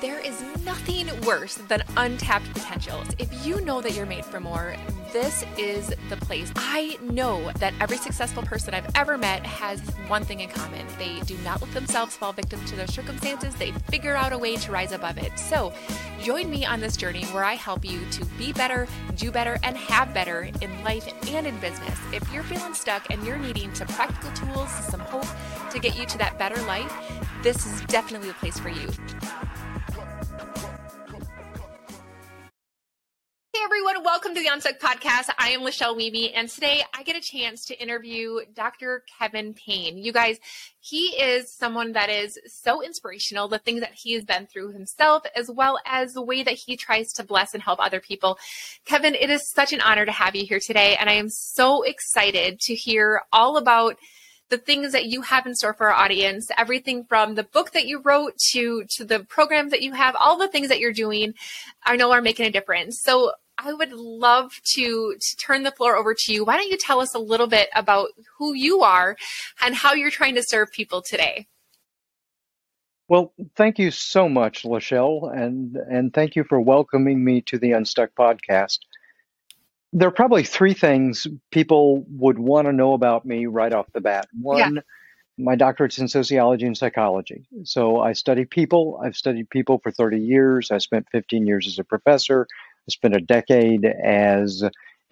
There is nothing worse than untapped potentials. If you know that you're made for more, this is the place. I know that every successful person I've ever met has one thing in common. They do not let themselves fall victim to their circumstances. They figure out a way to rise above it. So, join me on this journey where I help you to be better, do better, and have better in life and in business. If you're feeling stuck and you're needing some practical tools, some hope to get you to that better life, this is definitely the place for you. Welcome to the Unstuck Podcast. I am Lachelle Wieme, and today I get a chance to interview Dr. Kevin Payne. You guys, he is someone that is so inspirational, the things that he has been through himself, as well as the way that he tries to bless and help other people. Kevin, it is such an honor to have you here today, and I am so excited to hear all about the things that you have in store for our audience everything from the book that you wrote to to the programs that you have all the things that you're doing i know are making a difference so I would love to, to turn the floor over to you. Why don't you tell us a little bit about who you are and how you're trying to serve people today? Well, thank you so much, Lachelle, and and thank you for welcoming me to the Unstuck podcast. There are probably three things people would want to know about me right off the bat. One, yeah. my doctorate's in sociology and psychology. So I study people. I've studied people for 30 years. I spent 15 years as a professor I spent a decade as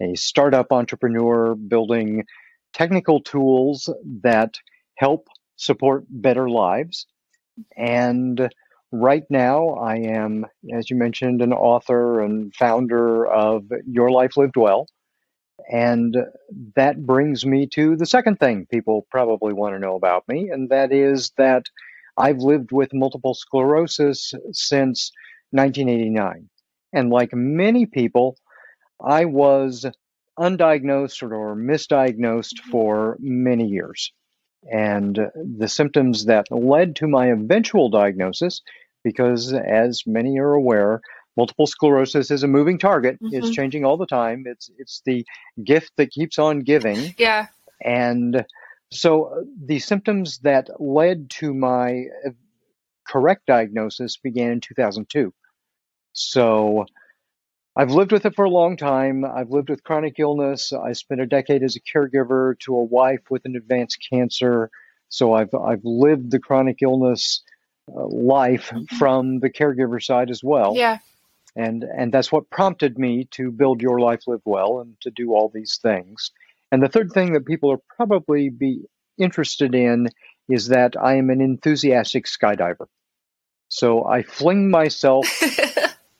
a startup entrepreneur building technical tools that help support better lives. And right now, I am, as you mentioned, an author and founder of Your Life Lived Well. And that brings me to the second thing people probably want to know about me, and that is that I've lived with multiple sclerosis since 1989. And like many people, I was undiagnosed or misdiagnosed for many years. And the symptoms that led to my eventual diagnosis, because as many are aware, multiple sclerosis is a moving target. Mm-hmm. It's changing all the time. It's it's the gift that keeps on giving. Yeah. And so the symptoms that led to my correct diagnosis began in 2002. So I've lived with it for a long time. I've lived with chronic illness. I spent a decade as a caregiver to a wife with an advanced cancer. So I've I've lived the chronic illness uh, life mm-hmm. from the caregiver side as well. Yeah. And and that's what prompted me to build your life live well and to do all these things. And the third thing that people are probably be interested in is that I am an enthusiastic skydiver. So I fling myself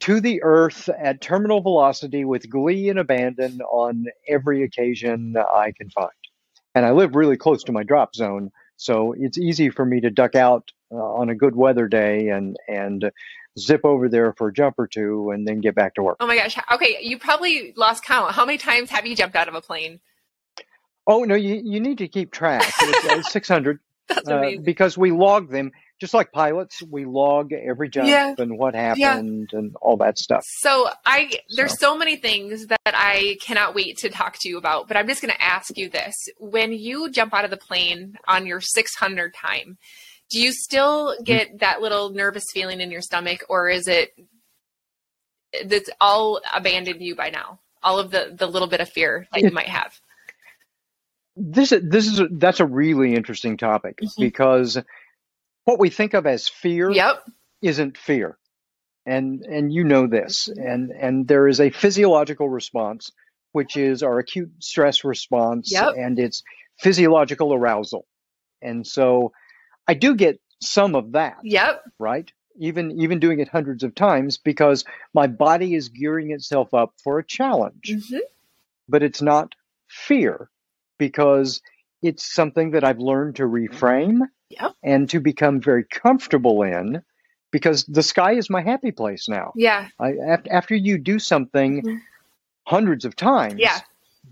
to the earth at terminal velocity with glee and abandon on every occasion I can find. And I live really close to my drop zone, so it's easy for me to duck out uh, on a good weather day and and zip over there for a jump or two and then get back to work. Oh my gosh. Okay, you probably lost count. How many times have you jumped out of a plane? Oh no, you you need to keep track. It's, uh, 600 uh, because we log them just like pilots, we log every jump yeah. and what happened yeah. and all that stuff. So I there's so. so many things that I cannot wait to talk to you about, but I'm just going to ask you this. When you jump out of the plane on your 600 time, do you still mm-hmm. get mm-hmm. that little nervous feeling in your stomach or is it that's all abandoned you by now? All of the the little bit of fear that you might have. This this is a, that's a really interesting topic mm-hmm. because what we think of as fear yep. isn't fear. And and you know this. And and there is a physiological response, which is our acute stress response yep. and it's physiological arousal. And so I do get some of that. Yep. Right? Even even doing it hundreds of times because my body is gearing itself up for a challenge. Mm-hmm. But it's not fear because it's something that I've learned to reframe yep. and to become very comfortable in because the sky is my happy place now. Yeah. I, after, after you do something mm-hmm. hundreds of times, yeah.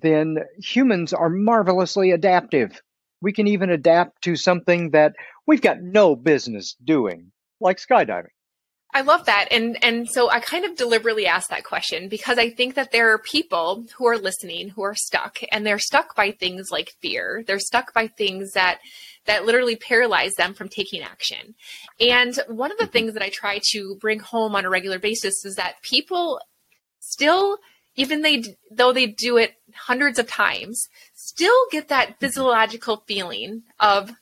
then humans are marvelously adaptive. We can even adapt to something that we've got no business doing, like skydiving. I love that. And and so I kind of deliberately asked that question because I think that there are people who are listening who are stuck and they're stuck by things like fear. They're stuck by things that that literally paralyze them from taking action. And one of the mm-hmm. things that I try to bring home on a regular basis is that people still even they though they do it hundreds of times still get that mm-hmm. physiological feeling of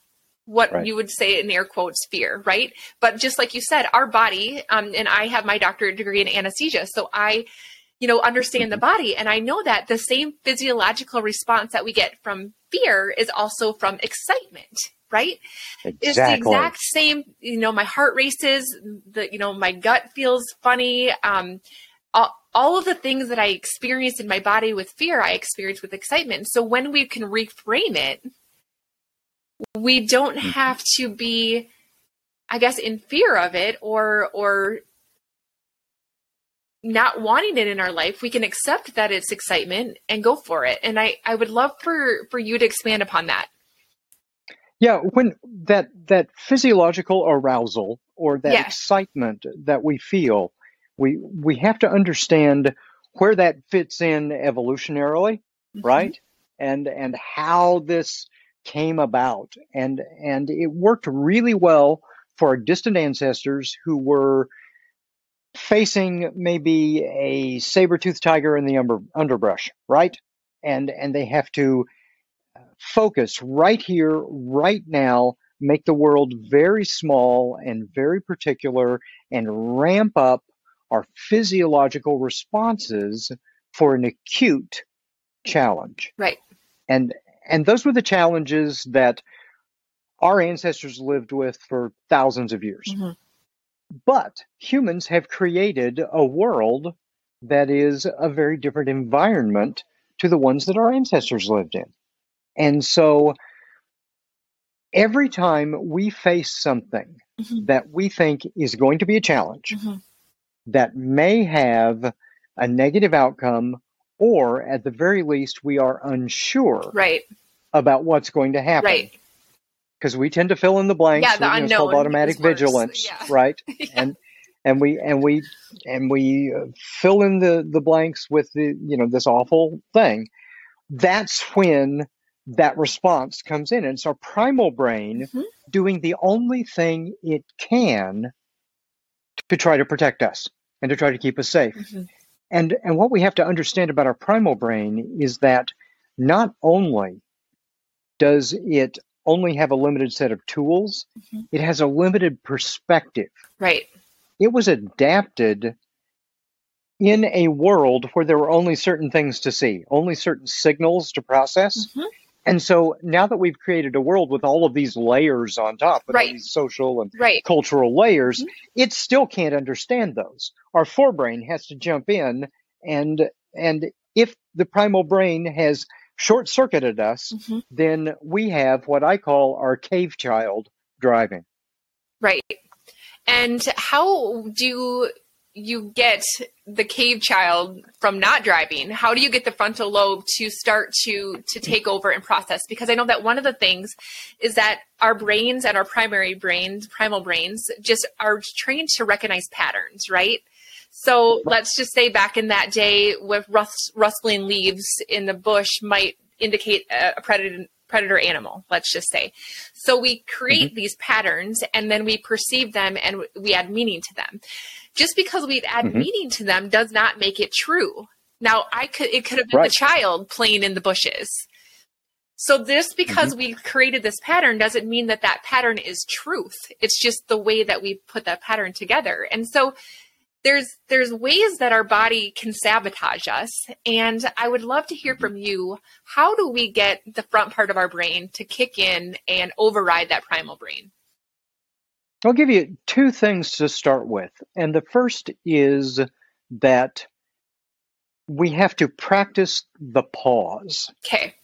what right. you would say in air quotes fear, right? But just like you said, our body, um, and I have my doctorate degree in anesthesia, so I, you know, understand the mm-hmm. body, and I know that the same physiological response that we get from fear is also from excitement, right? Exactly. It's the exact same. You know, my heart races, the you know, my gut feels funny. Um, all, all of the things that I experience in my body with fear, I experience with excitement. So when we can reframe it we don't mm-hmm. have to be i guess in fear of it or or not wanting it in our life we can accept that it's excitement and go for it and i i would love for for you to expand upon that yeah when that that physiological arousal or that yes. excitement that we feel we we have to understand where that fits in evolutionarily mm-hmm. right and and how this came about. And, and it worked really well for our distant ancestors who were facing maybe a saber-toothed tiger in the under, underbrush, right? And, and they have to uh, focus right here, right now, make the world very small and very particular and ramp up our physiological responses for an acute challenge. Right. And and those were the challenges that our ancestors lived with for thousands of years. Mm-hmm. But humans have created a world that is a very different environment to the ones that our ancestors lived in. And so every time we face something mm-hmm. that we think is going to be a challenge mm-hmm. that may have a negative outcome or at the very least we are unsure right. about what's going to happen. Right. Because we tend to fill in the blanks. Yeah, the unknown automatic vigilance yeah. right? Yeah. and and we and we and we uh, fill in the the blanks with the you know this awful thing. That's when that response comes in. And it's our primal brain mm-hmm. doing the only thing it can to try to protect us and to try to keep us safe. Mm-hmm. And, and what we have to understand about our primal brain is that not only does it only have a limited set of tools, mm-hmm. it has a limited perspective. Right. It was adapted in a world where there were only certain things to see, only certain signals to process. Mm-hmm. And so now that we've created a world with all of these layers on top, with right. these social and right. cultural layers, mm-hmm. it still can't understand those. Our forebrain has to jump in and and if the primal brain has short circuited us, mm-hmm. then we have what I call our cave child driving. Right. And how do you get the cave child from not driving how do you get the frontal lobe to start to to take over and process because i know that one of the things is that our brains and our primary brains primal brains just are trained to recognize patterns right so let's just say back in that day with rust, rustling leaves in the bush might indicate a, a predator predator animal, let's just say. So we create mm-hmm. these patterns and then we perceive them and we add meaning to them. Just because we add mm-hmm. meaning to them does not make it true. Now, I could it could have been right. the child playing in the bushes. So just because mm-hmm. we created this pattern doesn't mean that that pattern is truth. It's just the way that we put that pattern together. And so there's there's ways that our body can sabotage us and i would love to hear from you how do we get the front part of our brain to kick in and override that primal brain i'll give you two things to start with and the first is that we have to practice the pause okay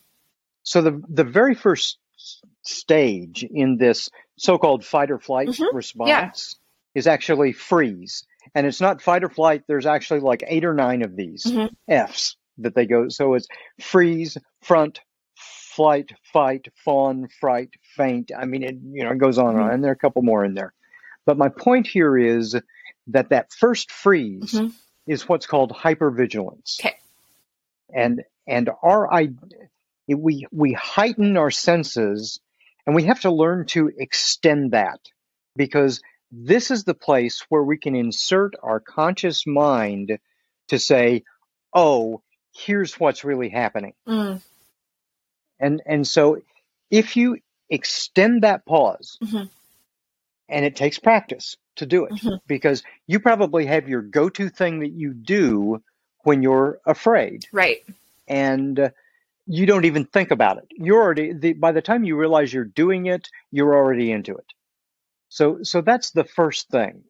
so the the very first stage in this so-called fight or flight mm-hmm. response yeah. is actually freeze and it's not fight or flight. There's actually like eight or nine of these mm-hmm. F's that they go. So it's freeze, front, flight, fight, fawn, fright, faint. I mean, it you know it goes on and on, mm-hmm. and there are a couple more in there. But my point here is that that first freeze Mhm. is what's called hypervigilance. Okay. And and our I we we heighten our senses and we have to learn to extend that because this is the place where we can insert our conscious mind to say, "Oh, here's what's really happening." Mm. And and so if you extend that pause, Mhm. and it takes practice to do it Mhm. because you probably have your go-to thing that you do when you're afraid Right. and uh, you don't even think about it. You're already the, by the time you realize you're doing it, you're already into it. So so that's the first thing.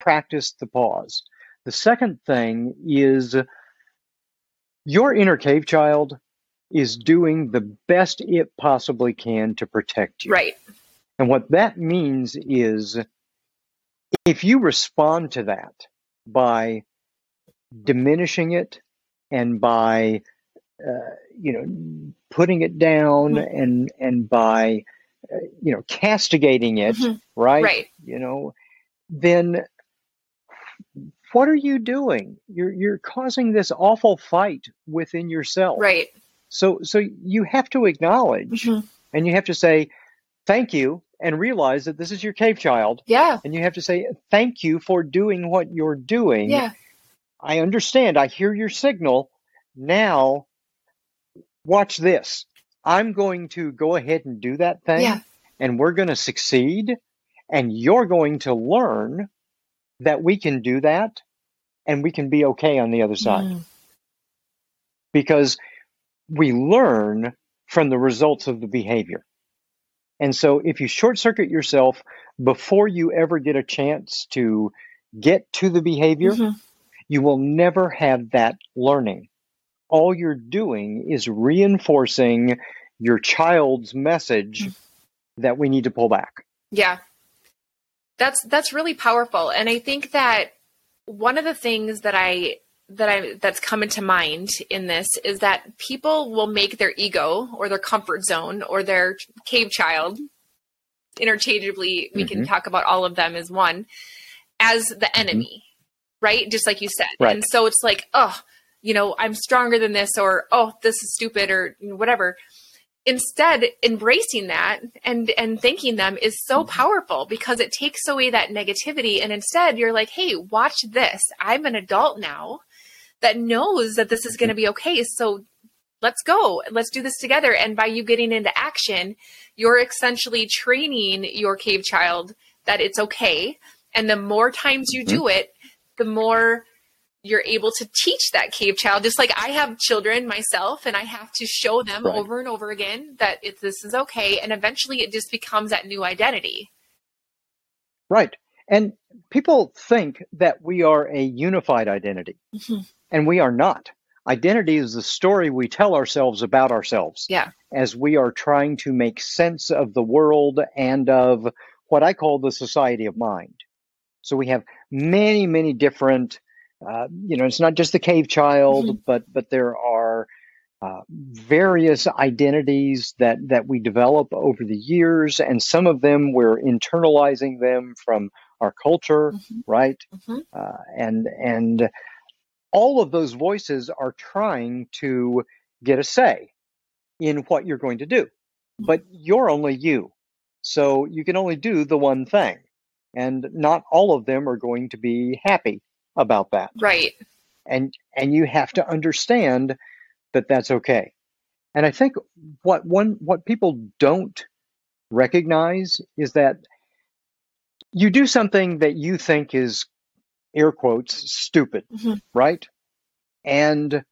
Practice the pause. The second thing is your inner cave child is doing the best it possibly can to protect you. Right. And what that means is if you respond to that by diminishing it and by uh, you know putting it down Mhm. and and by uh, you know castigating it Mhm. right Right. you know then what are you doing you're you're causing this awful fight within yourself Right. So so you have to acknowledge Mhm. and you have to say thank you and realize that this is your cave child Yeah. and you have to say thank you for doing what you're doing Yeah. i understand i hear your signal now watch this i'm going to go ahead and do that thing Yeah. and we're going to succeed and you're going to learn that we can do that and we can be okay on the other side Mm. because we learn from the results of the behavior. And so if you short circuit yourself before you ever get a chance to get to the behavior, Mhm. you will never have that learning. All you're doing is reinforcing your child's message that we need to pull back. Yeah. That's that's really powerful. And I think that one of the things that I that I that's come into mind in this is that people will make their ego or their comfort zone or their cave child interchangeably we can Mhm. talk about all of them as one as the enemy right? Just like you said. Right. and so it's like oh you know i'm stronger than this or oh this is stupid or whatever. Instead embracing that and and thanking them is so powerful because it takes away that negativity. And instead you're like hey watch this. I'm an adult now that knows that this is going to be okay. So let's go. Let's do this together. And by you getting into action you're essentially training your cave child that it's okay. And the more times you do it the more you're able to teach that cave child. Just like i have children myself and i have to show them Right. over and over again that it, this is okay. And eventually it just becomes that new identity. Right. And people think that we are a unified identity, Mhm. And we are not. Identity is the story we tell ourselves about ourselves yeah as we are trying to make sense of the world and of what I call the society of mind. So we have many, many different, uh, you know, it's not just the cave child, but but there are uh, various identities that that we develop over the years, and some of them we're internalizing them from our culture, Mhm. right? Mhm. Uh, and and all of those voices are trying to get a say in what you're going to do, but you're only you, so you can only do the one thing, and not all of them are going to be happy about that. Right. And and you have to understand that that's okay. And i think what one what people don't recognize is that you do something that you think is air quotes stupid Mhm. right? And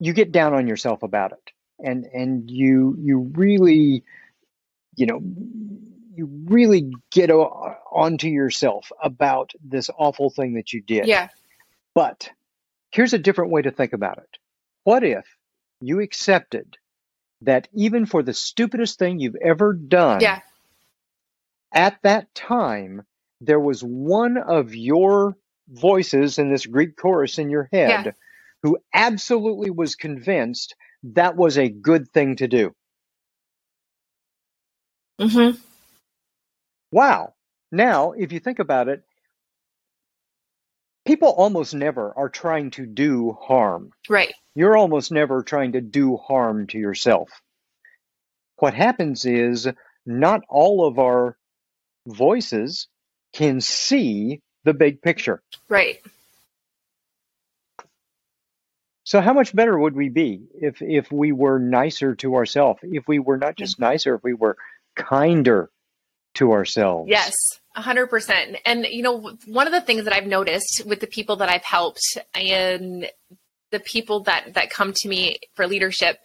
you get down on yourself about it. And and you you really you know you really get o- onto yourself about this awful thing that you did. Yeah. But here's a different way to think about it. What if you accepted that even for the stupidest thing you've ever done, yeah. at that time, there was one of your voices in this Greek chorus in your head Yeah. who absolutely was convinced that was a good thing to do? hmm Wow. Now, if you think about it, people almost never are trying to do harm. Right. You're almost never trying to do harm to yourself. What happens is not all of our voices can see the big picture. Right. So how much better would we be if if we were nicer to ourselves? If we were not just mm-hmm. nicer, if we were kinder to ourselves? Yes, 100%. And you know, one of the things that I've noticed with the people that I've helped and the people that that come to me for leadership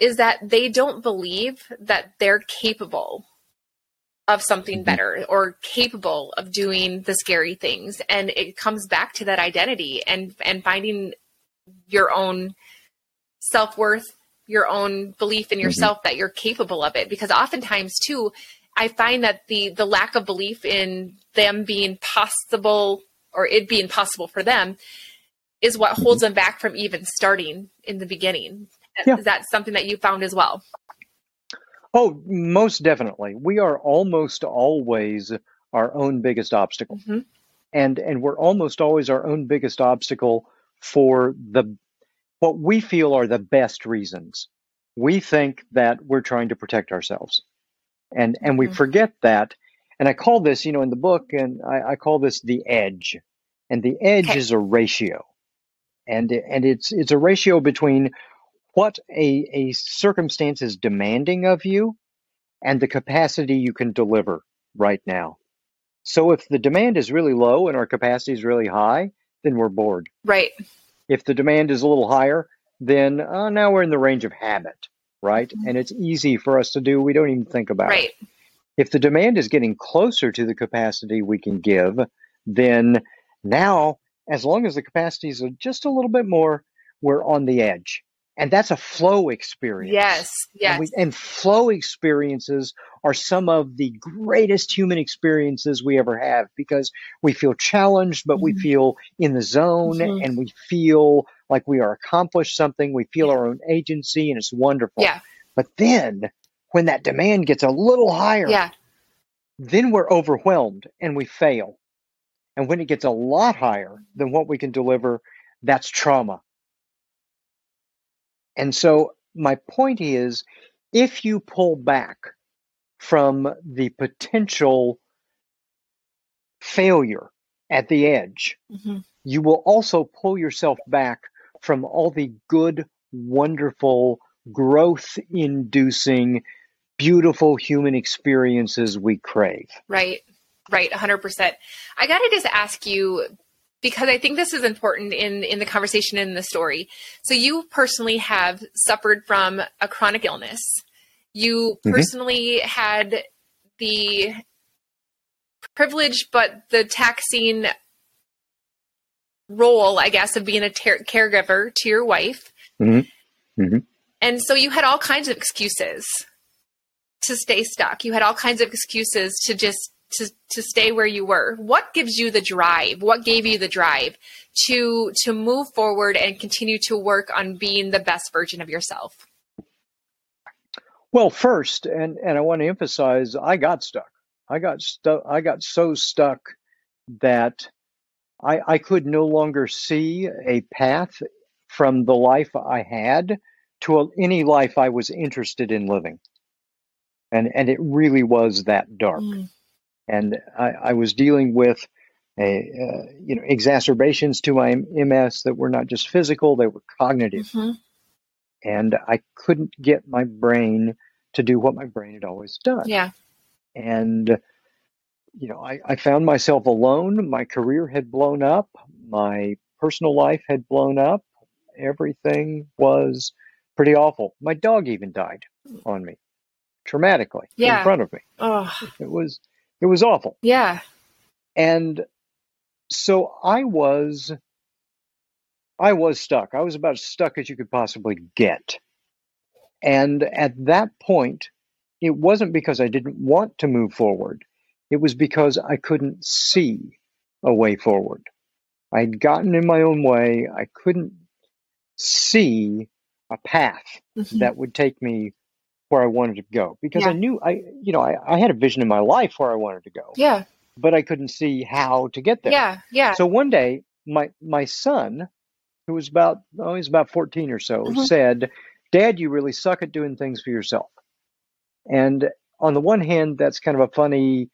is that they don't believe that they're capable of something Mhm. better or capable of doing the scary things and it comes back to that identity and and finding your own self-worth your own belief in Mhm. yourself that you're capable of it because oftentimes too i find that the the lack of belief in them being possible or it being possible for them is what holds them back from even starting in the beginning Yeah. is that something that you found as well Oh, most definitely. We are almost always our own biggest obstacle. Mhm. And and we're almost always our own biggest obstacle for the what we feel are the best reasons. We think that we're trying to protect ourselves. And and we Mhm. forget that. And I call this, you know, in the book, and I, I call this the edge. And the edge Okay. is a ratio. And and it's it's a ratio between what a, a circumstance is demanding of you and the capacity you can deliver right now. So if the demand is really low and our capacity is really high, then we're bored. right If the demand is a little higher, then uh, now we're in the range of habit, right? Mhm. And it's easy for us to do. We don't even think about it. right If the demand is getting closer to the capacity we can give, then now, as long as the capacities are just a little bit more, we're on the edge. And that's a flow experience. yes And, yes we, and flow experiences are some of the greatest human experiences we ever have because we feel challenged, but we Mhm. feel in the zone Mhm. and we feel like we are accomplished something. We feel our own agency and it's wonderful. yeah But then when that demand gets a little higher, yeah then we're overwhelmed and we fail. And when it gets a lot higher than what we can deliver, that's trauma. And so my point is if you pull back from the potential failure at the edge, Mhm. you will also pull yourself back from all the good, wonderful, growth inducing, beautiful human experiences we crave. Right, right, 100%. I got to just ask you because I think this is important in in the conversation in the story. So you personally have suffered from a chronic illness. You Mhm. personally had the privilege but the taxing role, I guess, of being a ter- caregiver to your wife. Mhm. Mhm. And so you had all kinds of excuses to stay stuck. You had all kinds of excuses to just to to stay where you were. What gives you the drive? What gave you the drive to to move forward and continue to work on being the best version of yourself? Well, first, and, and I want to emphasize, I got stuck. I got stuck. I got so stuck that I, I could no longer see a path from the life I had to a, any life I was interested in living. And, and it really was that dark. Mm. And I, I was dealing with a, uh, you know, exacerbations to my MS that were not just physical, they were cognitive Mhm. and I couldn't get my brain to do what my brain had always done. Yeah. And you know, I, I found myself alone. My career had blown up. My personal life had blown up. Everything was pretty awful. My dog even died on me, traumatically Yeah. in front of me. Oh, It was it was awful. yeah. And so I was I was stuck. I was about as stuck as you could possibly get. And at that point, it wasn't because I didn't want to move forward. It was because I couldn't see a way forward. I'd gotten in my own way. I couldn't see a path Mhm. that would take me where I wanted to go because Yeah. I knew I, you know, I, I had a vision in my life where I wanted to go Yeah. but I couldn't see how to get there. Yeah, yeah. So one day, my my son, who was about oh he's about fourteen or so, Mhm. said, "Dad, you really suck at doing things for yourself." And on the one hand, that's kind of a funny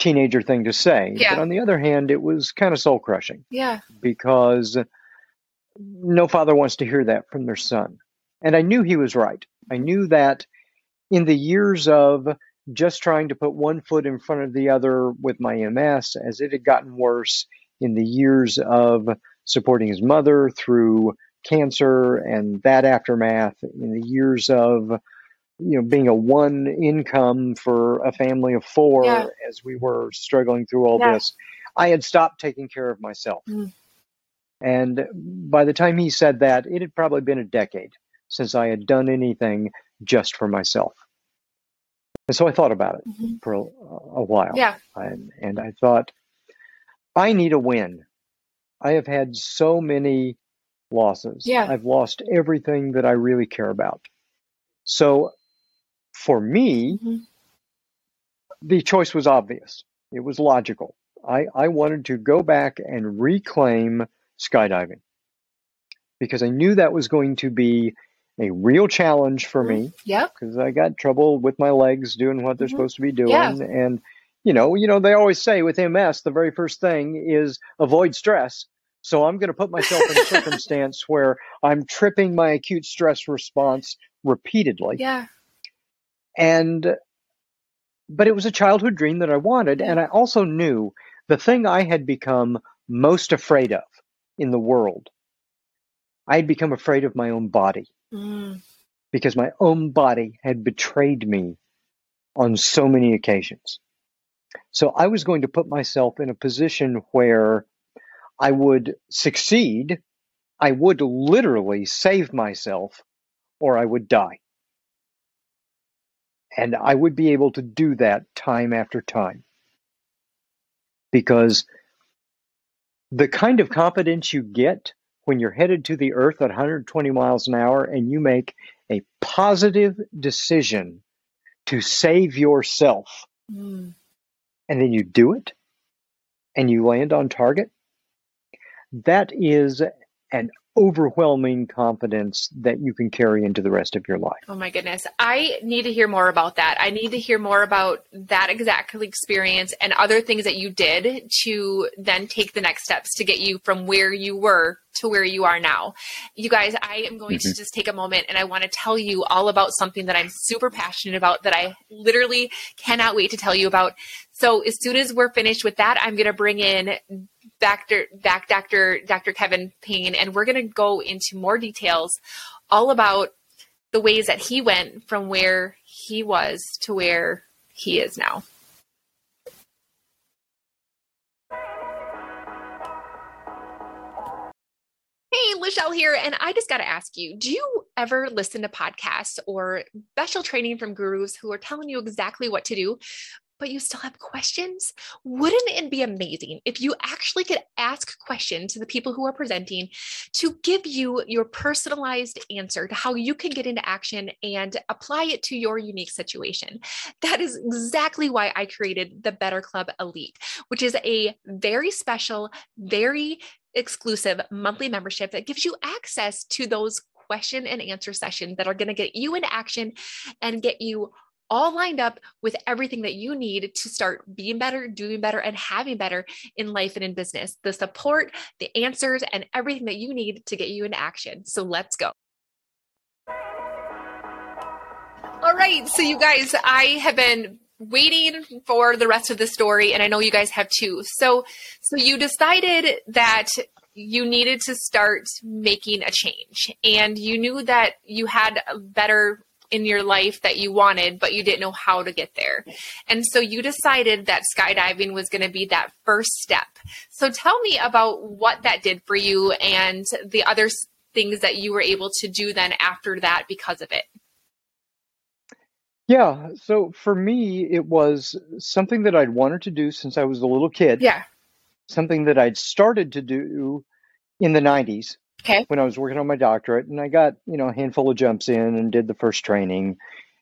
teenager thing to say, Yeah. but on the other hand, it was kind of soul crushing yeah. because no father wants to hear that from their son. And I knew he was right. I knew that in the years of just trying to put one foot in front of the other with my MS, as it had gotten worse, in the years of supporting his mother through cancer and that aftermath, in the years of you know being a one income for a family of four Yeah. as we were struggling through all Yeah. this, I had stopped taking care of myself. Mm. And by the time he said that, it had probably been a decade since I had done anything just for myself. And so I thought about it Mhm. for a, a while. Yeah. And, and I thought, I need a win. I have had so many losses. Yeah. I've lost everything that I really care about. So for me, Mhm. the choice was obvious. It was logical. I, I wanted to go back and reclaim skydiving because I knew that was going to be a real challenge for me Yep. because I got trouble with my legs doing what they're Mhm. supposed to be doing. Yeah. And you know, you know, they always say with MS, the very first thing is avoid stress. So I'm going to put myself in a circumstance where I'm tripping my acute stress response repeatedly. Yeah. And but it was a childhood dream that I wanted, and I also knew the thing I had become most afraid of in the world. I had become afraid of my own body. Mm. because my own body had betrayed me on so many occasions. So I was going to put myself in a position where I would succeed, I would literally save myself, or I would die. And I would be able to do that time after time. Because the kind of confidence you get when you're headed to the earth at 120 miles an hour and you make a positive decision to save yourself Mm. and then you do it and you land on target, that is an overwhelming confidence that you can carry into the rest of your life. Oh my goodness. I need to hear more about that. I need to hear more about that exact experience and other things that you did to then take the next steps to get you from where you were to where you are now. You guys, I am going to Mhm. just take a moment and I want to tell you all about something that I'm super passionate about that I literally cannot wait to tell you about. So as soon as we're finished with that, I'm going to bring in Dr. back Dr. Dr. Kevin Payne and we're going to go into more details all about the ways that he went from where he was to where he is now. Lachelle here, and I just got to ask you do you ever listen to podcasts or special training from gurus who are telling you exactly what to do, but you still have questions? Wouldn't it be amazing if you actually could ask questions to the people who are presenting to give you your personalized answer to how you can get into action and apply it to your unique situation? That is exactly why I created the Better Club Elite, which is a very special, very exclusive monthly membership that gives you access to those question and answer sessions that are going to get you into action and get you all lined up with everything that you need to start being better, doing better, and having better in life and in business. The support, the answers, and everything that you need to get you into action. So let's go. All right. So, you guys, I have been waiting for the rest of the story and I know you guys have too. So so you decided that you needed to start making a change and you knew that you had a better in your life that you wanted but you didn't know how to get there. And so you decided that skydiving was going to be that first step. So tell me about what that did for you and the other things that you were able to do then after that because of it. Yeah, so for me, it was something that I'd wanted to do since I was a little kid, Yeah. something that I'd started to do in the 90s Okay. when I was working on my doctorate. And I got, you know, a handful of jumps in and did the first training.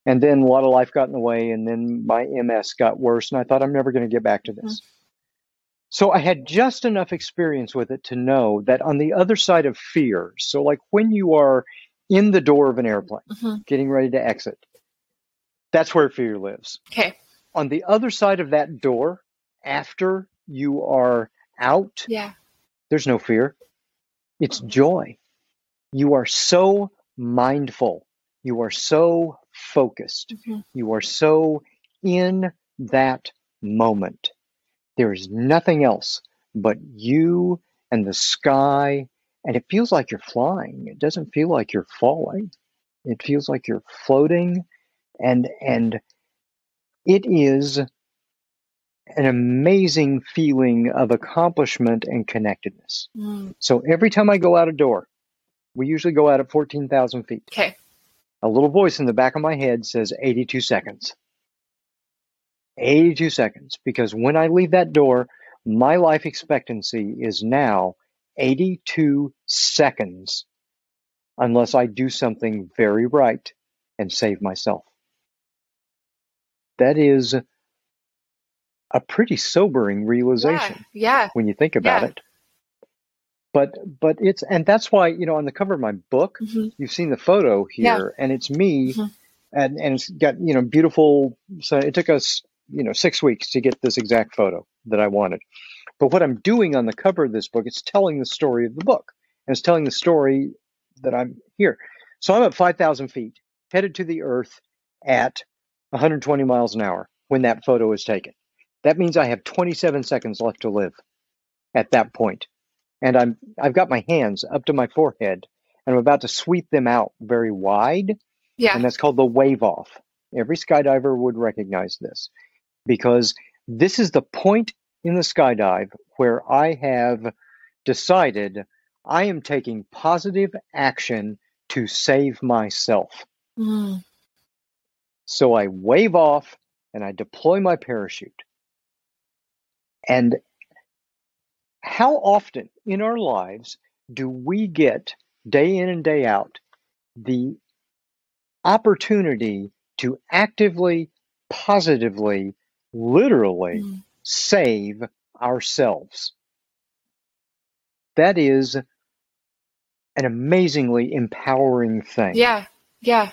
And then a lot of life got in the way, and then my MS got worse, and I thought I'm never going to get back to this. So I had just enough experience with it to know that on the other side of fear, so like when you are in the door of an airplane, Mhm. getting ready to exit, that's where fear lives. Okay. On the other side of that door, after you are out, Yeah. there's no fear. It's joy. You are so mindful. You are so focused. Mhm. You are so in that moment. There is nothing else but you and the sky. And it feels like you're flying. It doesn't feel like you're falling. It feels like you're floating. And, and it is an amazing feeling of accomplishment and connectedness. Mm. So every time I go out a door, we usually go out at 14,000 feet. Okay. A little voice in the back of my head says 82 seconds. 82 seconds. Because when I leave that door, my life expectancy is now 82 seconds unless I do something very right and save myself. That is a pretty sobering realization Yeah. when you think about Yeah. it. But but it's and that's why you know on the cover of my book Yeah. Mhm. you've seen the photo Yeah. here and it's me Mhm. and and it's got you know beautiful so it took us you know 6 weeks to get this exact photo that I wanted. But what I'm doing on the cover of this book it's telling the story of the book and it's telling the story that I'm here. So I'm at 5,000 feet headed to the earth at 120 miles an hour when that photo is taken. That means I have 27 seconds left to live at that point. And I'm I've got my hands up to my forehead and I'm about to sweep them out very wide Yeah. and that's called the wave off. Every skydiver would recognize this because this is the point in the skydive where I have decided I am taking positive action to save myself. Mm. So I wave off and I deploy my parachute. And how often in our lives do we get day in and day out the opportunity to actively, positively, literally Mm. save ourselves? That is an amazingly empowering thing. Yeah. Yeah.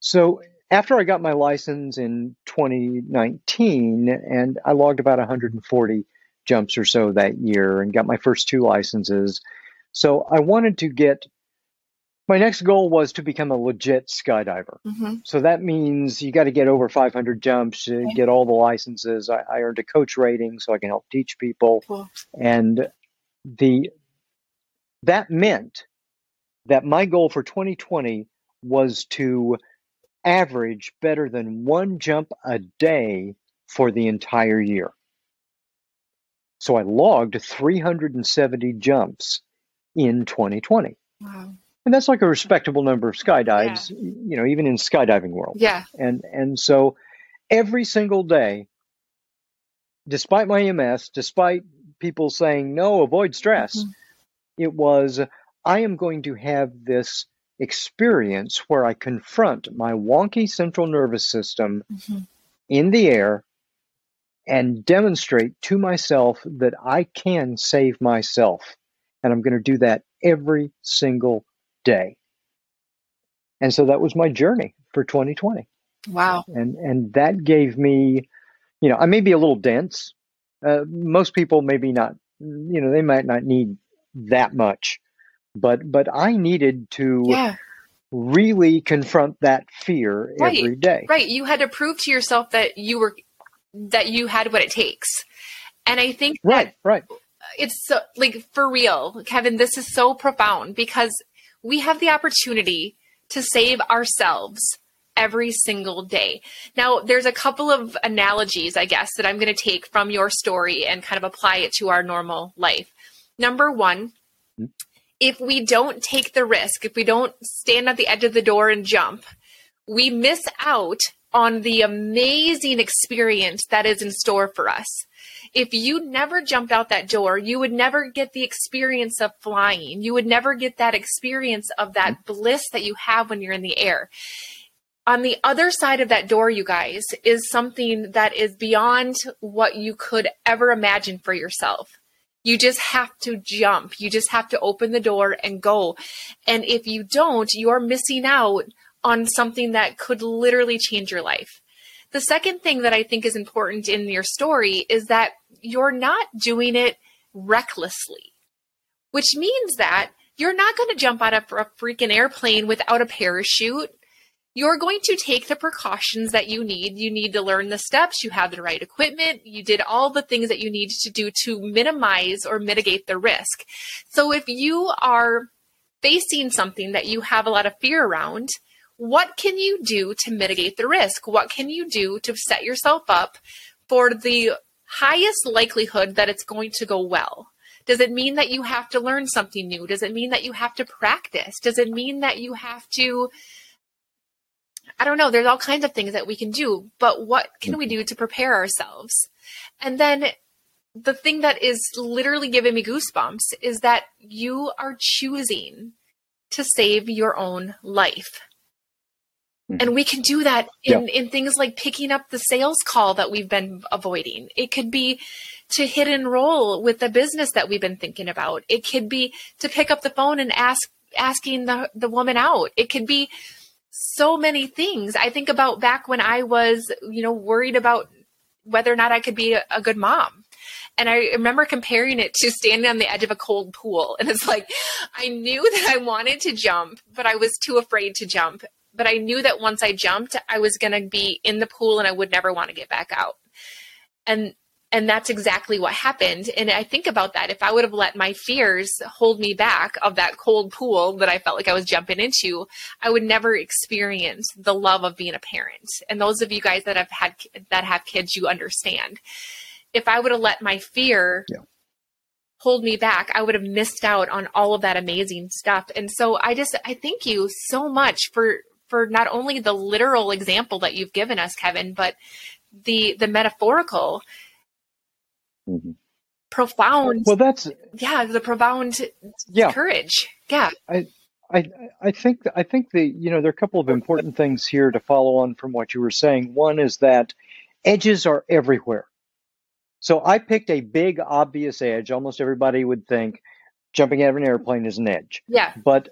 So after I got my license in 2019, and I logged about 140 jumps or so that year and got my first two licenses. So I wanted to get my next goal was to become a legit skydiver. hmm So that means you got to get over 500 jumps to Okay. get all the licenses. I, I earned a coach rating so I can help teach people Cool. and the that meant that my goal for 2020 was to average better than one jump a day for the entire year. So I logged 370 jumps in 2020. Wow. And that's like a respectable number of skydives, you know, even in skydiving world. Yeah. And and so every single day, despite my MS, despite people saying no, avoid stress, Mhm. it was I am going to have this experience where I confront my wonky central nervous system hmm in the air and demonstrate to myself that I can save myself. And I'm going to do that every single day. And so that was my journey for 2020 Wow. and and that gave me you know i may be a little dense uh, most people maybe not you know they might not need that much but but i needed to Yeah. really confront that fear Right. every day Right. You had to prove to yourself that you were that you had what it takes. And I think that right right it's so like for real, Kevin, this is so profound because we have the opportunity to save ourselves every single day. Now, there's a couple of analogies, I guess, that I'm going to take from your story and kind of apply it to our normal life. Number one, Mhm. If we don't take the risk, if we don't stand at the edge of the door and jump, we miss out on the amazing experience that is in store for us. If you never jumped out that door, you would never get the experience of flying. You would never get that experience of that bliss that you have when you're in the air. on the other side of that door, you guys, is something that is beyond what you could ever imagine for yourself. You just have to jump. You just have to open the door and go. And if you don't, you're missing out on something that could literally change your life. The second thing that I think is important in your story is that you're not doing it recklessly, which means that you're not going to jump out of a freaking airplane without a parachute you're going to take the precautions that you need. You need to learn the steps, you have the right equipment, you did all the things that you need to do to minimize or mitigate the risk. So if you are facing something that you have a lot of fear around, what can you do to mitigate the risk? What can you do to set yourself up for the highest likelihood that it's going to go well? Does it mean that you have to learn something new? Does it mean that you have to practice? Does it mean that you have to I don't know, there's all kinds of things that we can do, but what can we do to prepare ourselves? And then the thing that is literally giving me goosebumps is that you are choosing to save your own life. Hmm. And we can do that in, yeah. in things like picking up the sales call that we've been avoiding. It could be to hit and roll with the business that we've been thinking about. It could be to pick up the phone and ask asking the, the woman out. It could be so many things. I think about back when I was, you know, worried about whether or not I could be a, a good mom. And I remember comparing it to standing on the edge of a cold pool. And it's like, I knew that I wanted to jump, but I was too afraid to jump. But I knew that once I jumped, I was going to be in the pool and I would never want to get back out. And and that's exactly what happened. And I think about that. If I would have let my fears hold me back of that cold pool that I felt like I was jumping into, I would never experience the love of being a parent. And those of you guys that have had that have kids, you understand. If I would have let my fear yeah. hold me back, I would have missed out on all of that amazing stuff. And so I just I thank you so much for for not only the literal example that you've given us, Kevin, but the the metaphorical mm-hmm. profound. Well, that's yeah, the profound yeah. courage. Yeah. I, I, I think I think the you know there are a couple of important things here to follow on from what you were saying. One is that edges are everywhere. So I picked a big obvious edge. Almost everybody would think jumping out of an airplane is an edge. Yeah. But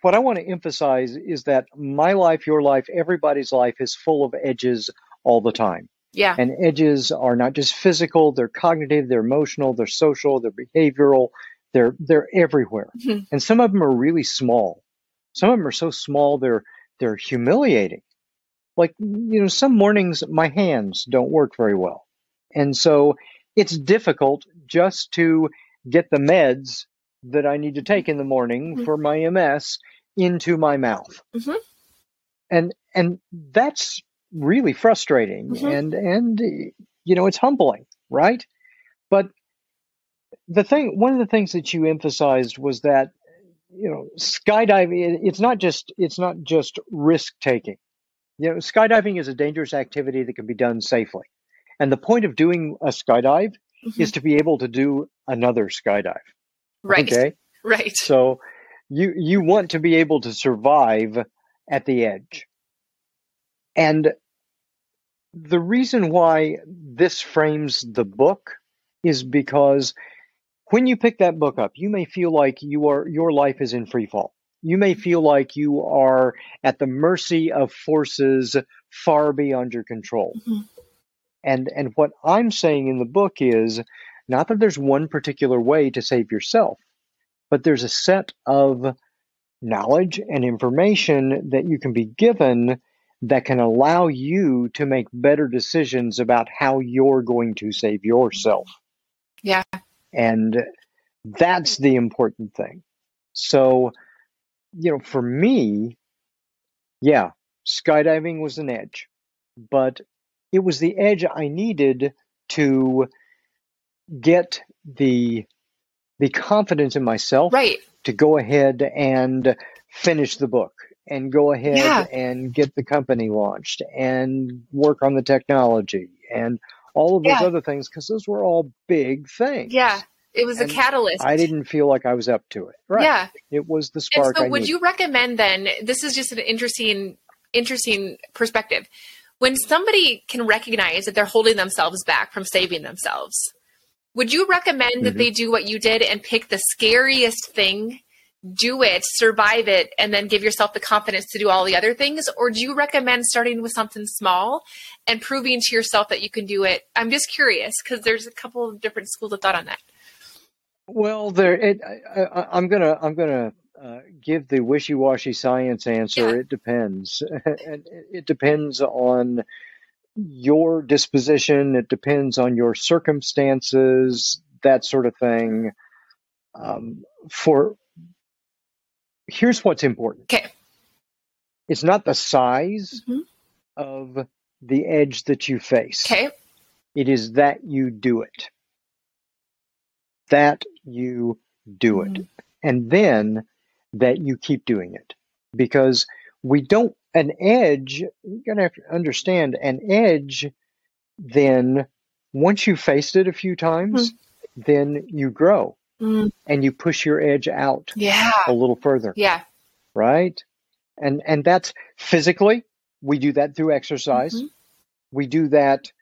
what I want to emphasize is that my life, your life, everybody's life is full of edges all the time. Yeah. And edges are not just physical, they're cognitive, they're emotional, they're social, they're behavioral, they're they're everywhere. Mm-hmm. And some of them are really small. Some of them are so small they're they're humiliating. Like you know, some mornings my hands don't work very well. And so it's difficult just to get the meds that I need to take in the morning mm-hmm. for my MS into my mouth. Mm-hmm. And and that's really frustrating mm-hmm. and and you know it's humbling right? But the thing one of the things that you emphasized was that you know skydiving it's not just it's not just risk taking you know skydiving is a dangerous activity that can be done safely. And the point of doing a skydive mm-hmm. is to be able to do another skydive right. okay? Right. So you you want to be able to survive at the edge. And the reason why this frames the book is because when you pick that book up, you may feel like you are your life is in free fall. You may feel like you are at the mercy of forces far beyond your control. Mm-hmm. And and what I'm saying in the book is not that there's one particular way to save yourself, but there's a set of knowledge and information that you can be given that can allow you to make better decisions about how you're going to save yourself. Yeah. And that's the important thing. So, you know, for me, yeah, skydiving was an edge, but it was the edge I needed to get the the confidence in myself right. to go ahead and finish the book and go ahead yeah. and get the company launched and work on the technology and all of those yeah. other things because those were all big things. Yeah. It was and a catalyst. I didn't feel like I was up to it. Right. Yeah. It was the spark. And so, would you recommend then? This is just an interesting interesting perspective. When somebody can recognize that they're holding themselves back from saving themselves, would you recommend mm-hmm. that they do what you did and pick the scariest thing, do it, survive it, and then give yourself the confidence to do all the other things? Or do you recommend starting with something small and proving to yourself that you can do it? I'm just curious because there's a couple of different schools of thought on that. Well, there. It, I, am gonna. I'm gonna uh, give the wishy-washy science answer. Yeah. It depends, and it depends on your disposition. It depends on your circumstances, that sort of thing. Um, for here's what's important. Okay. It's not the size mm-hmm. of the edge that you face. Okay. It is that you do it. That you do it. Mm-hmm. And then that you keep doing it. Because we don't an edge, you're going to have to understand an edge, then once you've faced it a few times, mm-hmm. then you grow mm-hmm. and you push your edge out yeah. a little further. Yeah. Right? And and that's physically, we do that through exercise. Mm-hmm. We do that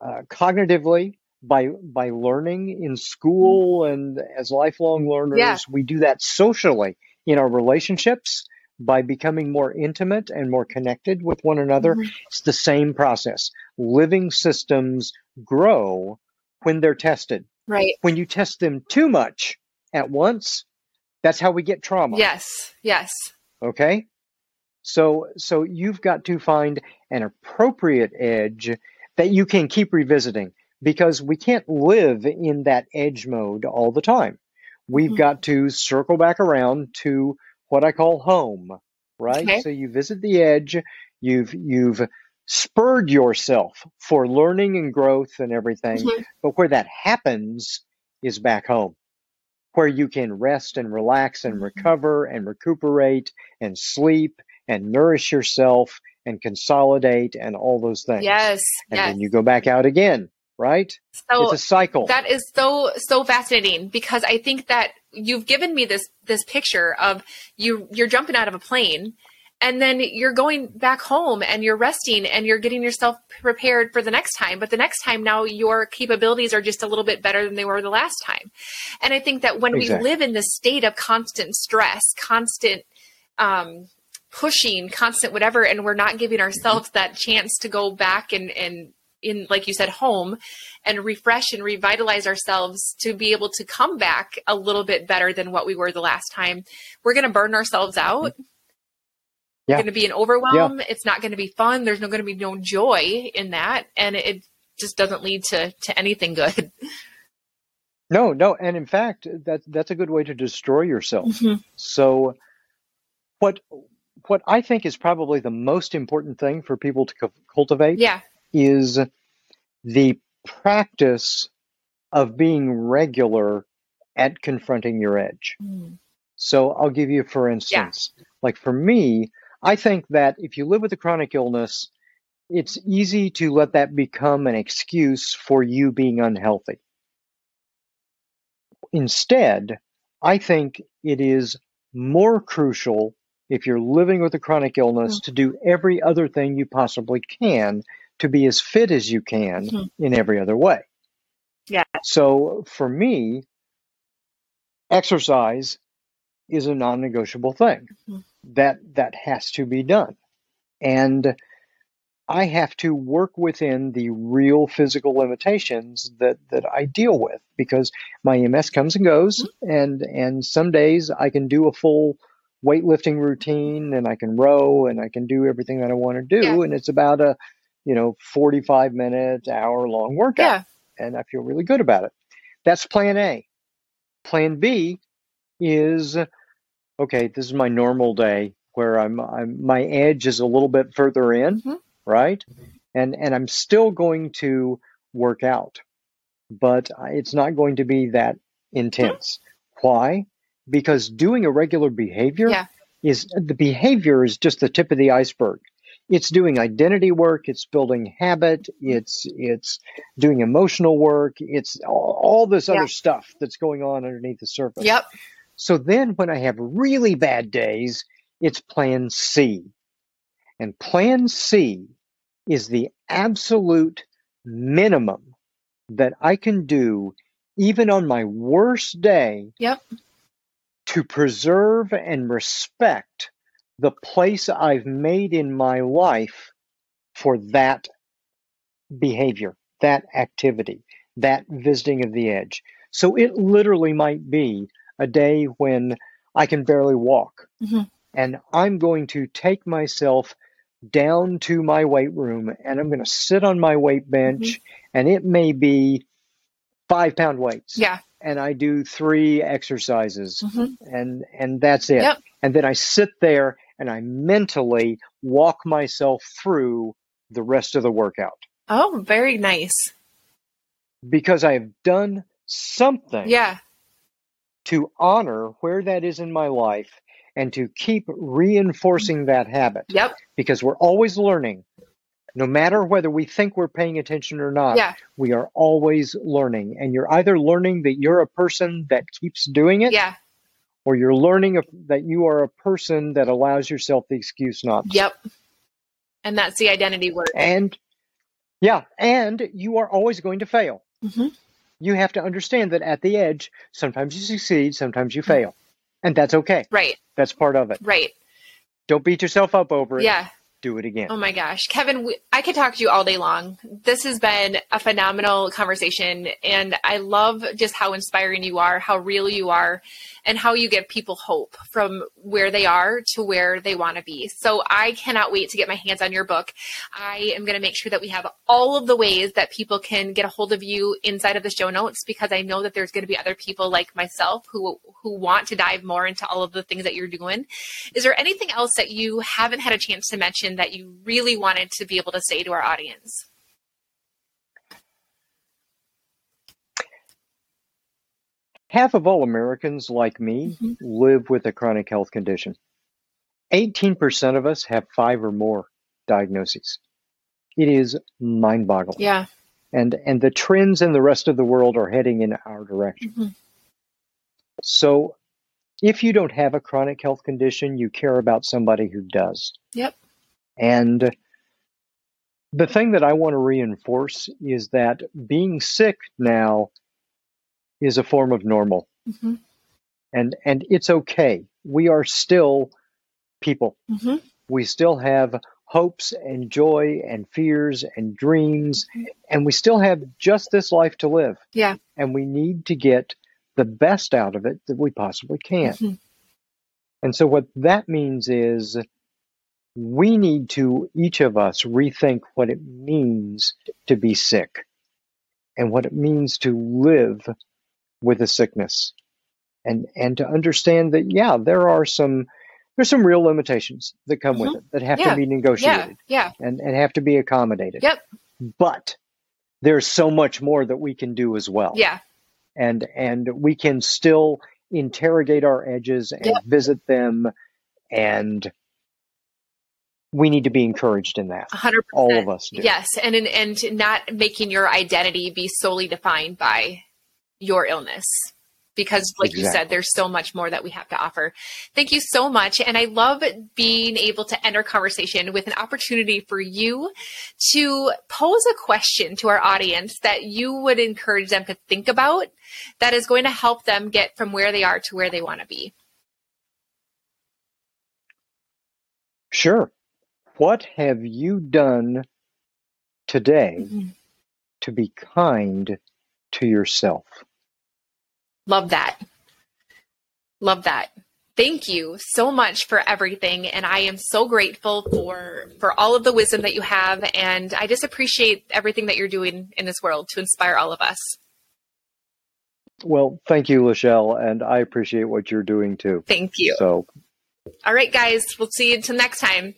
uh, cognitively by by learning in school mm-hmm. and as lifelong learners. Yeah. We do that socially in our relationships by becoming more intimate and more connected with one another. Mm-hmm. It's the same process. Living systems grow when they're tested. Right. When you test them too much at once, that's how we get trauma. Yes. Yes. Okay? So so you've got to find an appropriate edge that you can keep revisiting because we can't live in that edge mode all the time. We've mm-hmm. got to circle back around to what I call home, right? Okay. So you visit the edge, you've you've spurred yourself for learning and growth and everything, mm-hmm. but where that happens is back home. Where you can rest and relax and mm-hmm. recover and recuperate and sleep and nourish yourself and consolidate and all those things. Yes. And yes. then you go back out again right? So it's a cycle. That is so so fascinating because I think that you've given me this this picture of you you're jumping out of a plane and then you're going back home and you're resting and you're getting yourself prepared for the next time. But the next time now your capabilities are just a little bit better than they were the last time. And i think that when exactly. we live in this state of constant stress constant um, pushing constant whatever and we're not giving ourselves that chance to go back and and in like you said home and refresh and revitalize ourselves to be able to come back a little bit better than what we were the last time we're going to burn ourselves out yeah. going to be an overwhelm yeah. it's not going to be fun there's no going to be no joy in that and it just doesn't lead to to anything good no no and in fact that that's a good way to destroy yourself mm-hmm. so what what i think is probably the most important thing for people to cultivate yeah is the practice of being regular at confronting your edge. Mm. So I'll give you, for instance, yeah. like for me, I think that if you live with a chronic illness, it's easy to let that become an excuse for you being unhealthy. Instead, I think it is more crucial if you're living with a chronic illness mm. to do every other thing you possibly can to be as fit as you can mm-hmm. in every other way. Yeah. So for me, exercise is a non-negotiable thing. Mm-hmm. That that has to be done. And I have to work within the real physical limitations that, that I deal with because my MS comes and goes and and some days I can do a full weightlifting routine and I can row and I can do everything that I want to do yeah. and it's about a you know, 45 minute, hour long workout. Yeah. And I feel really good about it. That's plan A. Plan B is okay, this is my normal day where I'm, I'm my edge is a little bit further in, mm-hmm. right? And and I'm still going to work out, but it's not going to be that intense. Mm-hmm. Why? Because doing a regular behavior yeah. is the behavior is just the tip of the iceberg it's doing identity work it's building habit it's it's doing emotional work it's all, all this other stuff that's going on underneath the surface yep so then when i have really bad days it's plan c And plan C is the absolute minimum that I can do, even on my worst day, Yep. to preserve and respect the place I've made in my life for that behavior, that activity, that visiting of the edge. So it literally might be a day when I can barely walk. Mhm. And I'm going to take myself down to my weight room and I'm going to sit on my weight bench and it may be five pound weights Yeah. and I do three exercises Mhm. and and that's it. Yep. And then I sit there and I mentally walk myself through the rest of the workout Oh, very nice. because I have done something Yeah. To honor where that is in my life and to keep reinforcing that habit Yep. because we're always learning. No matter whether we think we're paying attention or not, Yeah. we are always learning. And you're either learning that you're a person that keeps doing it, Yeah. or you're learning of- that you are a person that allows yourself the excuse not to. Yep. And that's the identity work. And yeah, and you are always going to fail. Mhm. You have to understand that at the edge, sometimes you succeed, sometimes you fail. And that's okay. Right. That's part of it. Right. Don't beat yourself up over it. Yeah. Do it again. Oh my gosh. Kevin, we, I could talk to you all day long. This has been a phenomenal conversation. And I love just how inspiring you are, how real you are, and how you give people hope from where they are to where they want to be. So I cannot wait to get my hands on your book. I am going to make sure that we have all of the ways that people can get a hold of you inside of the show notes because I know that there's going to be other people like myself who who want to dive more into all of the things that you're doing. Is there anything else that you haven't had a chance to mention that you really wanted to be able to say to our audience? Half of all Americans, like me, Mhm. live with a chronic health condition. 18% of us have five or more diagnoses. It is mind boggling. Yeah. And, and the trends in the rest of the world are heading in our direction. Mhm. So if you don't have a chronic health condition, you care about somebody who does. Yep. And the thing that I want to reinforce is that being sick now is a form of normal hmm and and it's okay. We are still people. hmm We still have hopes and joy and fears and dreams and we still have just this life to live. Yeah. And we need to get the best out of it that we possibly can. Mhm. And so what that means is we need to each of us rethink what it means to be sick and what it means to live with a sickness and and to understand that yeah there are some there's some real limitations that come with it that have Mm-hmm. Yeah. to be negotiated Yeah. and, and have to be accommodated Yep. but there's so much more that we can do as well Yeah. and and we can still interrogate our edges and Yep. visit them and we need to be encouraged in that A hundred all of us do Yes, and and and not making your identity be solely defined by your illness. Because, like you said, there's so much more that we have to offer. Thank you so much. And I love being able to end our conversation with an opportunity for you to pose a question to our audience that you would encourage them to think about that is going to help them get from where they are to where they want to be. sure what have you done today mm-hmm. to be kind to yourself Love that. Love that. Thank you so much for everything and I am so grateful for for all of the wisdom that you have and I just appreciate everything that you're doing in this world to inspire all of us. well thank you lachelle and i appreciate what you're doing too Thank you. so All right guys, we'll see you until next time.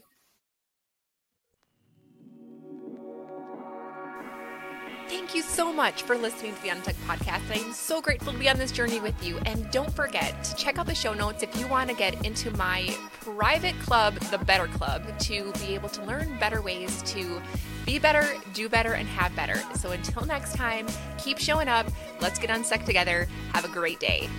Thank you so much for listening to the Unstuck podcast. I am so grateful to be on this journey with you. And don't forget to check out the show notes if you want to get into my private club, the Better Club, to be able to learn better ways to be better, do better, and have better. So until next time, keep showing up. Let's get unstuck together. Have a great day.